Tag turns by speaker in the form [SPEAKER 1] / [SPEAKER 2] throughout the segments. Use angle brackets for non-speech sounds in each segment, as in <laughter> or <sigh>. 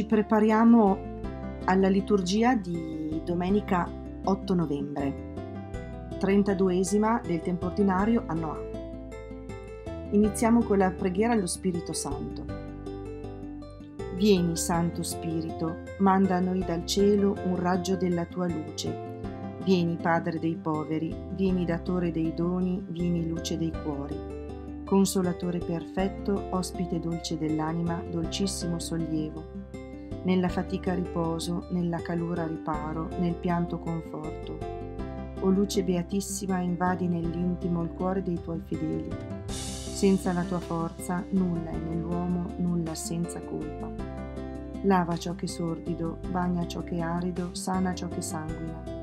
[SPEAKER 1] Ci prepariamo alla liturgia di domenica 8 novembre, 32esima del tempo ordinario anno A. Iniziamo con la preghiera allo Spirito Santo. Vieni, Santo Spirito, manda a noi dal cielo un raggio della tua luce. Vieni, Padre dei poveri, vieni, Datore dei doni, vieni, luce dei cuori. Consolatore perfetto, ospite dolce dell'anima, dolcissimo sollievo nella fatica riposo, nella calura riparo, nel pianto conforto. O luce beatissima, invadi nell'intimo il cuore dei tuoi fedeli. Senza la tua forza nulla è nell'uomo, nulla senza colpa. Lava ciò che è sordido, bagna ciò che è arido, sana ciò che sanguina.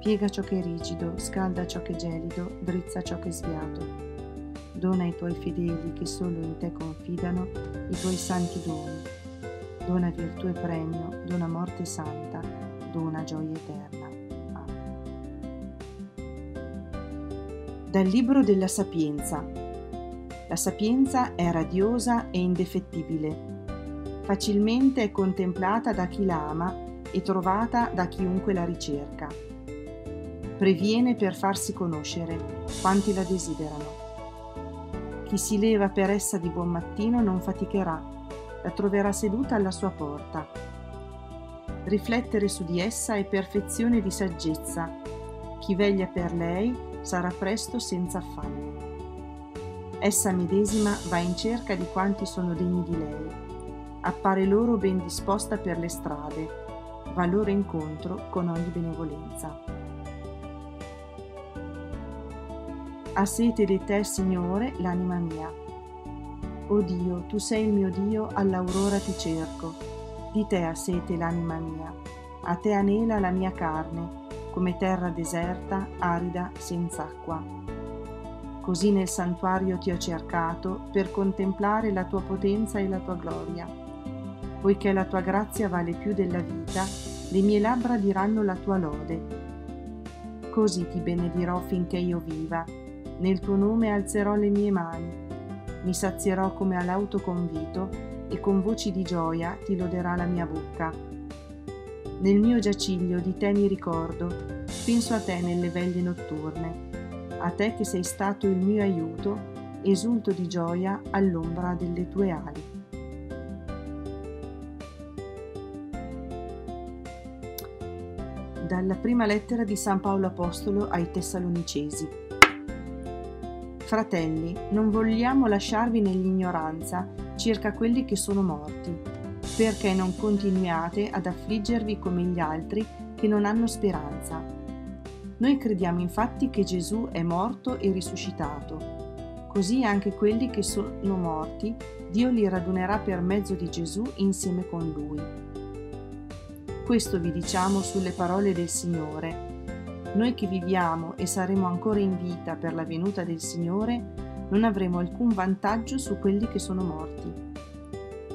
[SPEAKER 1] Piega ciò che è rigido, scalda ciò che è gelido, drizza ciò che è sviato. Dona ai tuoi fedeli che solo in te confidano i tuoi santi doni dona virtù e premio, dona morte santa, dona gioia eterna. Amen. Dal Libro della Sapienza. La sapienza è radiosa e indefettibile. Facilmente è contemplata da chi la ama e trovata da chiunque la ricerca. Previene per farsi conoscere quanti la desiderano. Chi si leva per essa di buon mattino non faticherà la troverà seduta alla sua porta. Riflettere su di essa è perfezione di saggezza. Chi veglia per lei sarà presto senza affanno. Essa medesima va in cerca di quanti sono degni di lei. Appare loro ben disposta per le strade, va loro incontro con ogni benevolenza. Ha sete di te, Signore, l'anima mia o Dio, tu sei il mio Dio, all'aurora ti cerco. Di te ha sete l'anima mia, a te anela la mia carne, come terra deserta, arida, senza acqua. Così nel santuario ti ho cercato per contemplare la tua potenza e la tua gloria. Poiché la tua grazia vale più della vita, le mie labbra diranno la tua lode. Così ti benedirò finché io viva, nel tuo nome alzerò le mie mani mi sazierò come all'autoconvito e con voci di gioia ti loderà la mia bocca. Nel mio giaciglio di te mi ricordo, penso a te nelle veglie notturne, a te che sei stato il mio aiuto, esulto di gioia all'ombra delle tue ali. Dalla prima lettera di San Paolo Apostolo ai Tessalonicesi. Fratelli, non vogliamo lasciarvi nell'ignoranza circa quelli che sono morti, perché non continuiate ad affliggervi come gli altri che non hanno speranza. Noi crediamo infatti che Gesù è morto e risuscitato. Così anche quelli che sono morti, Dio li radunerà per mezzo di Gesù insieme con Lui. Questo vi diciamo sulle parole del Signore noi che viviamo e saremo ancora in vita per la venuta del Signore, non avremo alcun vantaggio su quelli che sono morti.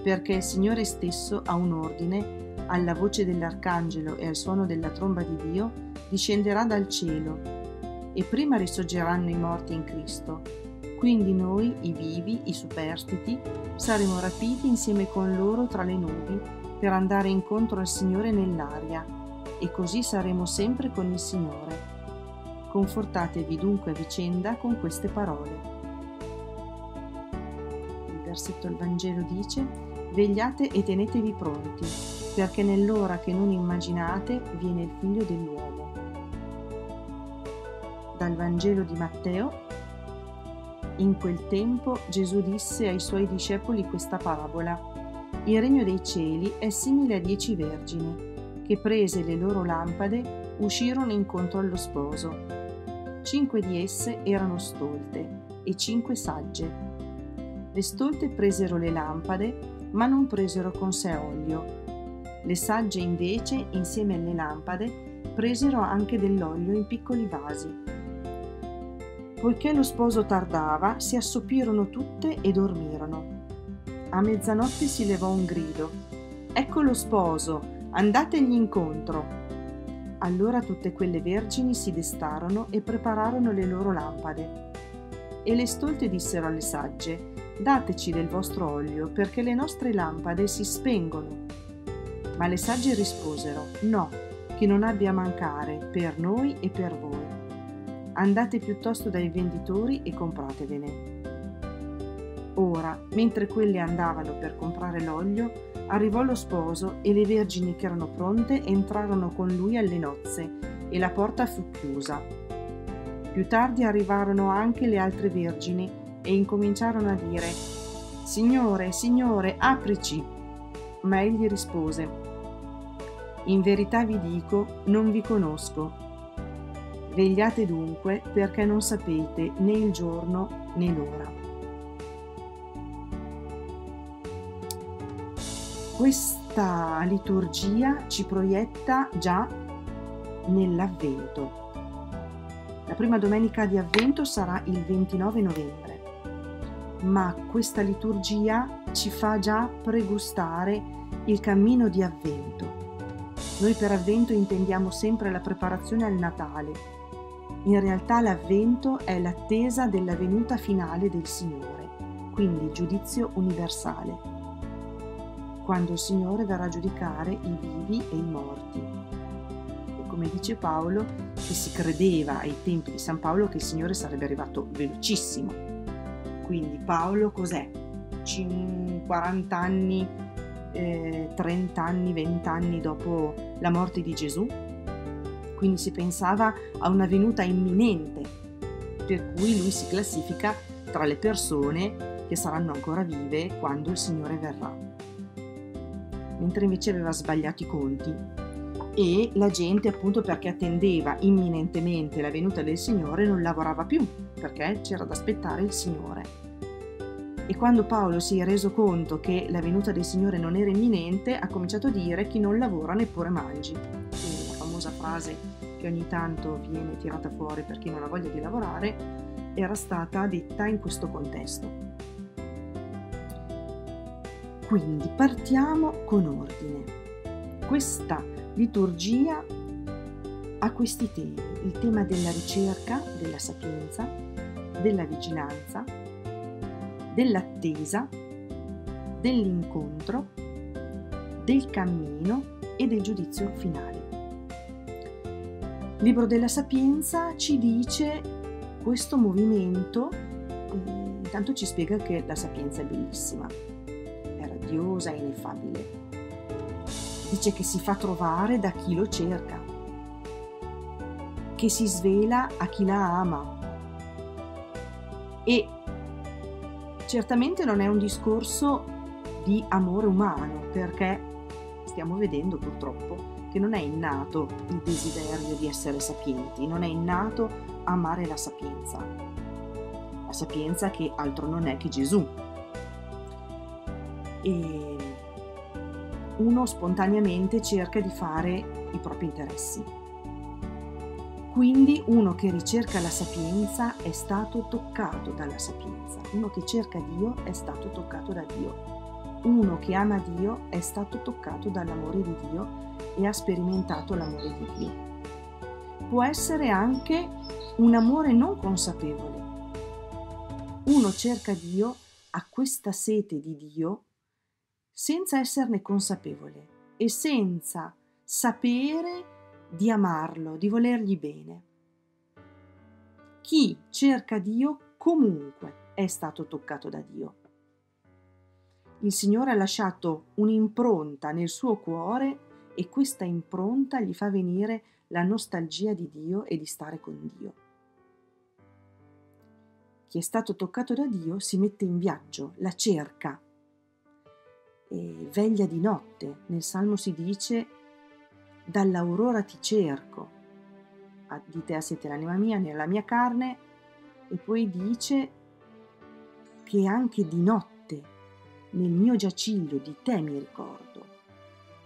[SPEAKER 1] Perché il Signore stesso ha un ordine, alla voce dell'arcangelo e al suono della tromba di Dio, discenderà dal cielo, e prima risorgeranno i morti in Cristo. Quindi noi, i vivi, i superstiti, saremo rapiti insieme con loro tra le nubi per andare incontro al Signore nell'aria e così saremo sempre con il Signore. Confortatevi dunque a vicenda con queste parole. Il versetto del Vangelo dice, vegliate e tenetevi pronti, perché nell'ora che non immaginate viene il figlio dell'uomo. Dal Vangelo di Matteo, in quel tempo Gesù disse ai suoi discepoli questa parabola. Il regno dei cieli è simile a dieci vergini che prese le loro lampade uscirono incontro allo sposo. Cinque di esse erano stolte e cinque sagge. Le stolte presero le lampade, ma non presero con sé olio. Le sagge invece, insieme alle lampade, presero anche dell'olio in piccoli vasi. Poiché lo sposo tardava, si assopirono tutte e dormirono. A mezzanotte si levò un grido. Ecco lo sposo, Andategli incontro. Allora tutte quelle vergini si destarono e prepararono le loro lampade. E le stolte dissero alle sagge, dateci del vostro olio, perché le nostre lampade si spengono. Ma le sagge risposero, no, che non abbia a mancare per noi e per voi. Andate piuttosto dai venditori e compratevene. Ora, mentre quelle andavano per comprare l'olio, arrivò lo sposo e le vergini che erano pronte entrarono con lui alle nozze e la porta fu chiusa. Più tardi arrivarono anche le altre vergini e incominciarono a dire Signore, Signore, aprici. Ma egli rispose In verità vi dico, non vi conosco. Vegliate dunque perché non sapete né il giorno né l'ora. Questa liturgia ci proietta già nell'avvento. La prima domenica di avvento sarà il 29 novembre, ma questa liturgia ci fa già pregustare il cammino di avvento. Noi per avvento intendiamo sempre la preparazione al Natale. In realtà l'avvento è l'attesa della venuta finale del Signore, quindi giudizio universale quando il Signore verrà a giudicare i vivi e i morti. E come dice Paolo, che si credeva ai tempi di San Paolo che il Signore sarebbe arrivato velocissimo. Quindi Paolo cos'è? 40 anni, eh, 30 anni, 20 anni dopo la morte di Gesù? Quindi si pensava a una venuta imminente, per cui lui si classifica tra le persone che saranno ancora vive quando il Signore verrà mentre invece aveva sbagliato i conti. E la gente, appunto perché attendeva imminentemente la venuta del Signore, non lavorava più, perché c'era da aspettare il Signore. E quando Paolo si è reso conto che la venuta del Signore non era imminente, ha cominciato a dire chi non lavora neppure mangi. Quindi la famosa frase che ogni tanto viene tirata fuori per chi non ha voglia di lavorare, era stata detta in questo contesto. Quindi partiamo con ordine. Questa liturgia ha questi temi, il tema della ricerca, della sapienza, della vigilanza, dell'attesa, dell'incontro, del cammino e del giudizio finale. Il libro della sapienza ci dice questo movimento, mm, intanto ci spiega che la sapienza è bellissima, radiosa e ineffabile. Dice che si fa trovare da chi lo cerca, che si svela a chi la ama. E certamente non è un discorso di amore umano, perché stiamo vedendo purtroppo che non è innato il desiderio di essere sapienti, non è innato amare la sapienza. La sapienza che altro non è che Gesù, e uno spontaneamente cerca di fare i propri interessi. Quindi uno che ricerca la sapienza è stato toccato dalla sapienza, uno che cerca Dio è stato toccato da Dio, uno che ama Dio è stato toccato dall'amore di Dio e ha sperimentato l'amore di Dio. Può essere anche un amore non consapevole. Uno cerca Dio, ha questa sete di Dio senza esserne consapevole e senza sapere di amarlo, di volergli bene. Chi cerca Dio comunque è stato toccato da Dio. Il Signore ha lasciato un'impronta nel suo cuore e questa impronta gli fa venire la nostalgia di Dio e di stare con Dio. Chi è stato toccato da Dio si mette in viaggio, la cerca, e veglia di notte. Nel Salmo si dice, dall'aurora ti cerco, di te a sete l'anima mia, nella mia carne, e poi dice che anche di notte nel mio giaciglio di te mi ricordo.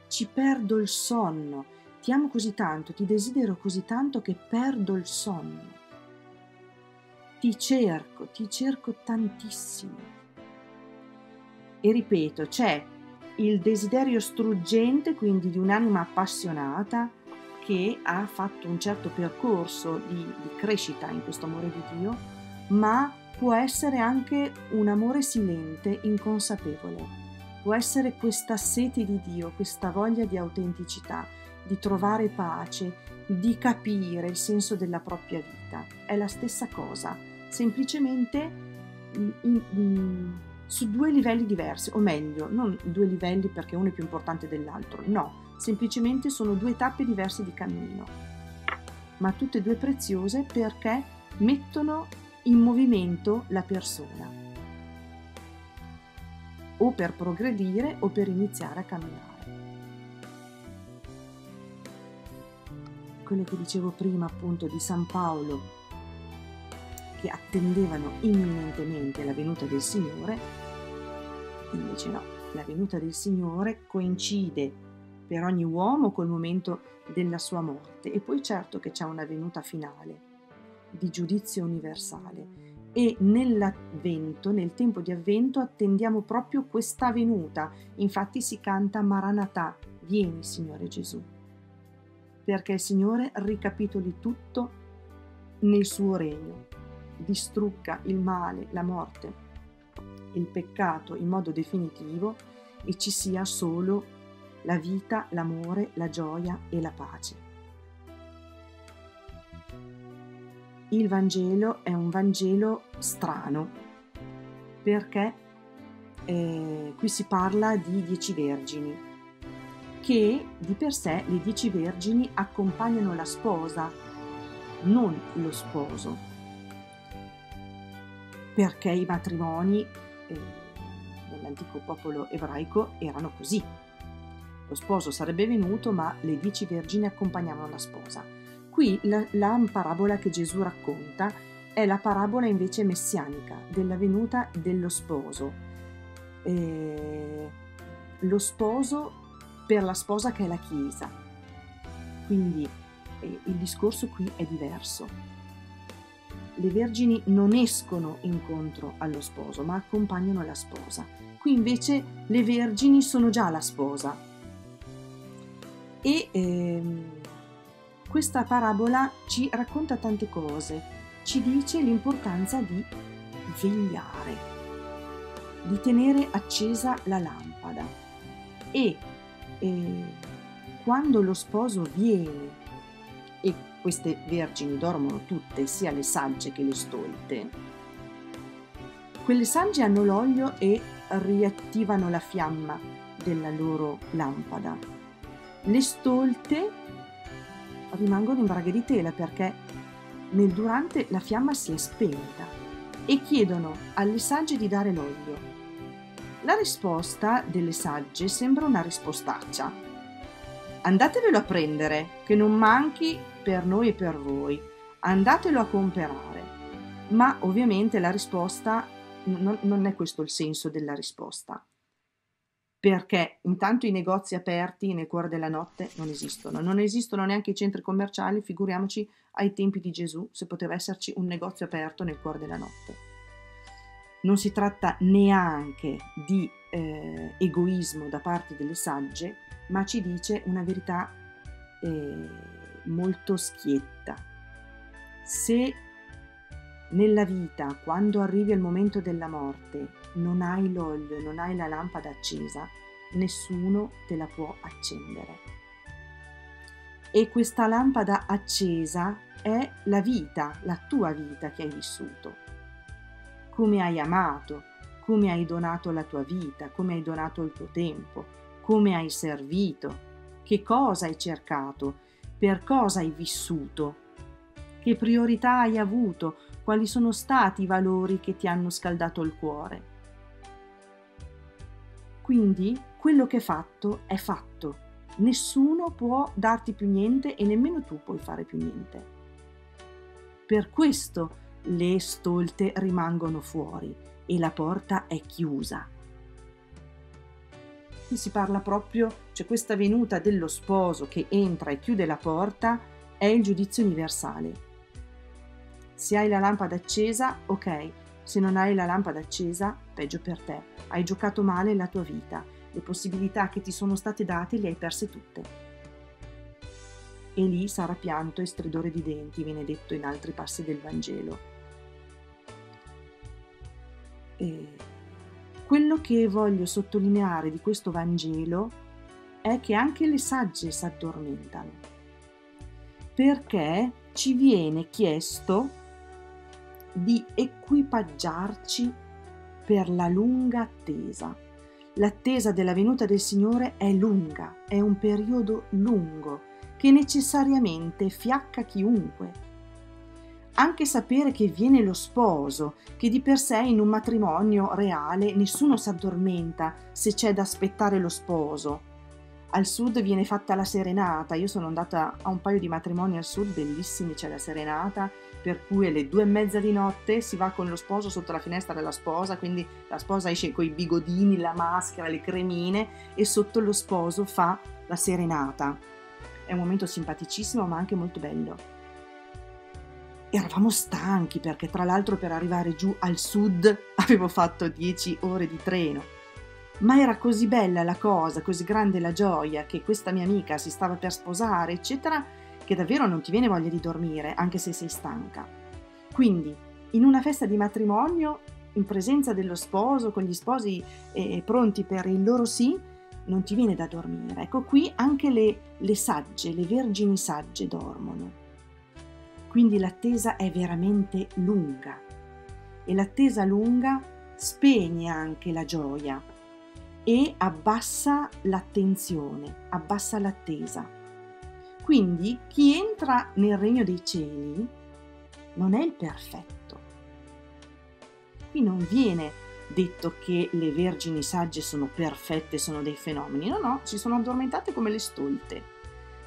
[SPEAKER 1] Ci perdo il sonno, ti amo così tanto, ti desidero così tanto che perdo il sonno. Ti cerco, ti cerco tantissimo. E ripeto, c'è il desiderio struggente quindi di un'anima appassionata che ha fatto un certo percorso di, di crescita in questo amore di Dio, ma può essere anche un amore silente, inconsapevole, può essere questa sete di Dio, questa voglia di autenticità, di trovare pace, di capire il senso della propria vita. È la stessa cosa, semplicemente in, in, su due livelli diversi, o meglio, non due livelli perché uno è più importante dell'altro, no, semplicemente sono due tappe diverse di cammino, ma tutte e due preziose perché mettono in movimento la persona o per progredire o per iniziare a camminare. Quello che dicevo prima appunto di San Paolo, che attendevano imminentemente la venuta del Signore, invece no, la venuta del Signore coincide per ogni uomo col momento della sua morte. E poi certo che c'è una venuta finale di giudizio universale. E nell'avvento, nel tempo di avvento, attendiamo proprio questa venuta. Infatti si canta Maranatà, vieni Signore Gesù, perché il Signore ricapitoli tutto nel suo regno, distrugga il male, la morte, il peccato in modo definitivo e ci sia solo la vita, l'amore, la gioia e la pace. il Vangelo è un Vangelo strano perché eh, qui si parla di dieci vergini che di per sé le dieci vergini accompagnano la sposa, non lo sposo, perché i matrimoni eh, nell'antico popolo ebraico erano così. Lo sposo sarebbe venuto, ma le dieci vergini accompagnavano la sposa. Qui la, la parabola che Gesù racconta è la parabola invece messianica della venuta dello sposo. Eh, lo sposo per la sposa che è la Chiesa. Quindi eh, il discorso qui è diverso. Le vergini non escono incontro allo sposo, ma accompagnano la sposa. Qui invece le vergini sono già la sposa. E ehm, questa parabola ci racconta tante cose, ci dice l'importanza di vegliare, di tenere accesa la lampada e eh, quando lo sposo viene e queste vergini dormono tutte, sia le sagge che le stolte, quelle sagge hanno l'olio e riattivano la fiamma della loro lampada. Le stolte rimangono in braghe di tela perché nel durante la fiamma si è spenta e chiedono alle sagge di dare l'olio. La risposta delle sagge sembra una rispostaccia. Andatevelo a prendere, che non manchi per noi e per voi. Andatelo a comprare. Ma ovviamente la risposta non, non è questo il senso della risposta perché intanto i negozi aperti nel cuore della notte non esistono, non esistono neanche i centri commerciali, figuriamoci ai tempi di Gesù se poteva esserci un negozio aperto nel cuore della notte. Non si tratta neanche di eh, egoismo da parte delle sagge, ma ci dice una verità eh, molto schietta. Se nella vita, quando arrivi al momento della morte, non hai l'olio, non hai la lampada accesa, nessuno te la può accendere. E questa lampada accesa è la vita, la tua vita che hai vissuto. Come hai amato, come hai donato la tua vita, come hai donato il tuo tempo, come hai servito, che cosa hai cercato, per cosa hai vissuto, che priorità hai avuto, quali sono stati i valori che ti hanno scaldato il cuore. Quindi quello che è fatto è fatto. Nessuno può darti più niente e nemmeno tu puoi fare più niente. Per questo le stolte rimangono fuori e la porta è chiusa. Qui si parla proprio, cioè questa venuta dello sposo che entra e chiude la porta è il giudizio universale. Se hai la lampada accesa, ok, se non hai la lampada accesa, peggio per te. Hai giocato male la tua vita, le possibilità che ti sono state date le hai perse tutte. E lì sarà pianto e stridore di denti, viene detto in altri passi del Vangelo. E Quello che voglio sottolineare di questo Vangelo è che anche le sagge si addormentano, perché ci viene chiesto di equipaggiarci per la lunga attesa. L'attesa della venuta del Signore è lunga, è un periodo lungo che necessariamente fiacca chiunque. Anche sapere che viene lo sposo, che di per sé in un matrimonio reale nessuno si addormenta se c'è da aspettare lo sposo. Al sud viene fatta la serenata, io sono andata a un paio di matrimoni al sud, bellissimi, c'è la serenata, per cui alle due e mezza di notte si va con lo sposo sotto la finestra della sposa, quindi la sposa esce con i bigodini, la maschera, le cremine e sotto lo sposo fa la serenata. È un momento simpaticissimo ma anche molto bello eravamo stanchi perché tra l'altro per arrivare giù al sud <laughs> avevo fatto 10 ore di treno. Ma era così bella la cosa, così grande la gioia che questa mia amica si stava per sposare, eccetera, che davvero non ti viene voglia di dormire anche se sei stanca. Quindi, in una festa di matrimonio, in presenza dello sposo, con gli sposi eh, pronti per il loro sì, non ti viene da dormire. Ecco qui anche le, le sagge, le vergini sagge dormono quindi l'attesa è veramente lunga e l'attesa lunga spegne anche la gioia e abbassa l'attenzione, abbassa l'attesa. Quindi chi entra nel regno dei cieli non è il perfetto. Qui non viene detto che le vergini sagge sono perfette, sono dei fenomeni, no, no, si sono addormentate come le stolte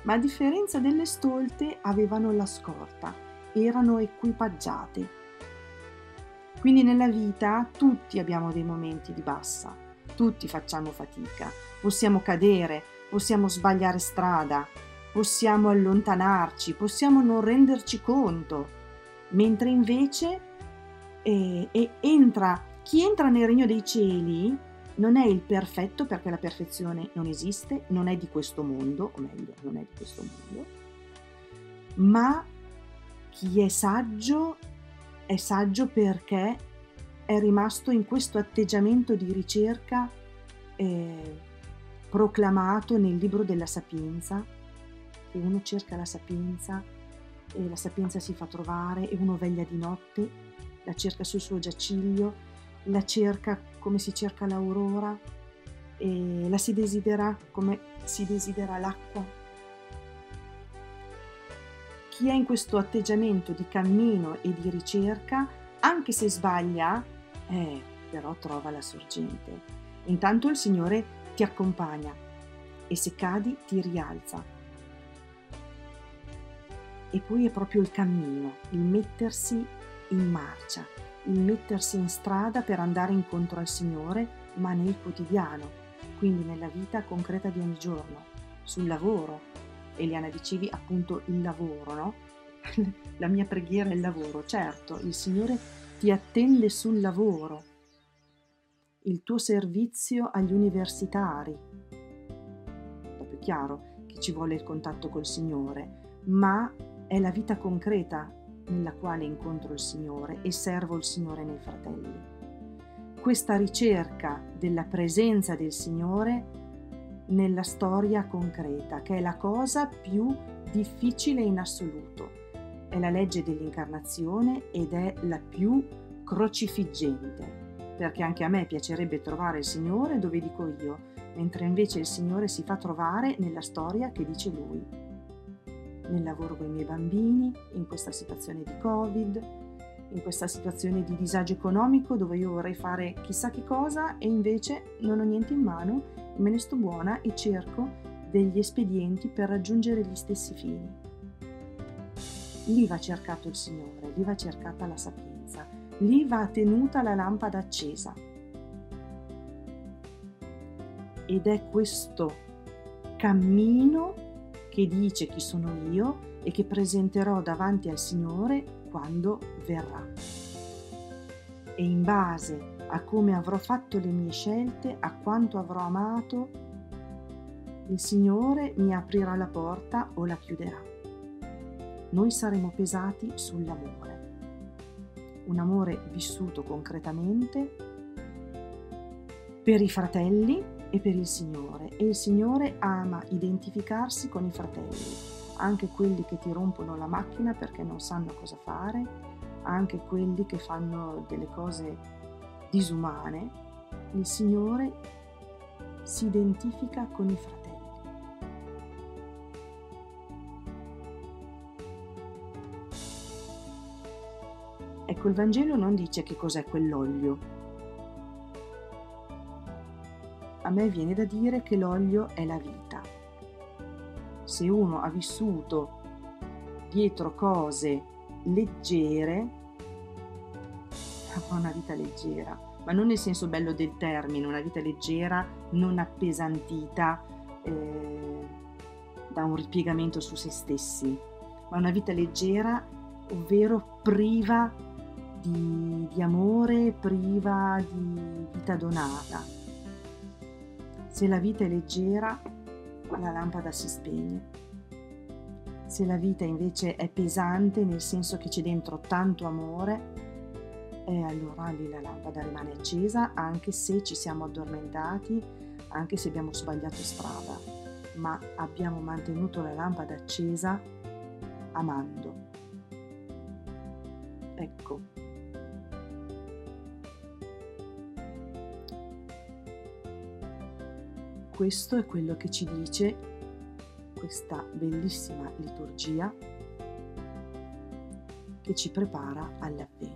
[SPEAKER 1] ma a differenza delle stolte avevano la scorta, erano equipaggiate. Quindi nella vita tutti abbiamo dei momenti di bassa, tutti facciamo fatica, possiamo cadere, possiamo sbagliare strada, possiamo allontanarci, possiamo non renderci conto, mentre invece eh, eh, entra, chi entra nel regno dei cieli non è il perfetto perché la perfezione non esiste, non è di questo mondo, o meglio, non è di questo mondo, ma chi è saggio è saggio perché è rimasto in questo atteggiamento di ricerca eh, proclamato nel libro della sapienza, che uno cerca la sapienza e la sapienza si fa trovare e uno veglia di notte, la cerca sul suo giaciglio la cerca come si cerca l'aurora e la si desidera come si desidera l'acqua. Chi è in questo atteggiamento di cammino e di ricerca, anche se sbaglia, eh, però trova la sorgente. Intanto il Signore ti accompagna e se cadi ti rialza. E poi è proprio il cammino, il mettersi in marcia, il mettersi in strada per andare incontro al Signore, ma nel quotidiano, quindi nella vita concreta di ogni giorno, sul lavoro. Eliana dicevi appunto il lavoro, no? <laughs> La mia preghiera è il lavoro, certo, il Signore ti attende sul lavoro, il tuo servizio agli universitari. Proprio chiaro che ci vuole il contatto col Signore, ma è la vita concreta nella quale incontro il Signore e servo il Signore nei fratelli. Questa ricerca della presenza del Signore nella storia concreta, che è la cosa più difficile in assoluto. È la legge dell'incarnazione ed è la più crocifiggente, perché anche a me piacerebbe trovare il Signore dove dico io, mentre invece il Signore si fa trovare nella storia che dice Lui nel lavoro con i miei bambini, in questa situazione di Covid, in questa situazione di disagio economico dove io vorrei fare chissà che cosa e invece non ho niente in mano, me ne sto buona e cerco degli espedienti per raggiungere gli stessi fini. Lì va cercato il Signore, lì va cercata la sapienza, lì va tenuta la lampada accesa. Ed è questo cammino che dice chi sono io e che presenterò davanti al Signore quando verrà. E in base a come avrò fatto le mie scelte, a quanto avrò amato, il Signore mi aprirà la porta o la chiuderà. Noi saremo pesati sull'amore, un amore vissuto concretamente per i fratelli e per il Signore e il Signore ama identificarsi con i fratelli, anche quelli che ti rompono la macchina perché non sanno cosa fare, anche quelli che fanno delle cose disumane, il Signore si identifica con i fratelli. Il Vangelo non dice che cos'è quell'olio, a me viene da dire che l'olio è la vita. Se uno ha vissuto dietro cose leggere, avrà una vita leggera, ma non nel senso bello del termine, una vita leggera, non appesantita eh, da un ripiegamento su se stessi, ma una vita leggera, ovvero priva di, di amore, priva di vita donata se la vita è leggera, la lampada si spegne. Se la vita invece è pesante, nel senso che c'è dentro tanto amore, e allora lì la lampada rimane accesa anche se ci siamo addormentati, anche se abbiamo sbagliato strada, ma abbiamo mantenuto la lampada accesa amando. Ecco, Questo è quello che ci dice questa bellissima liturgia che ci prepara all'avvento.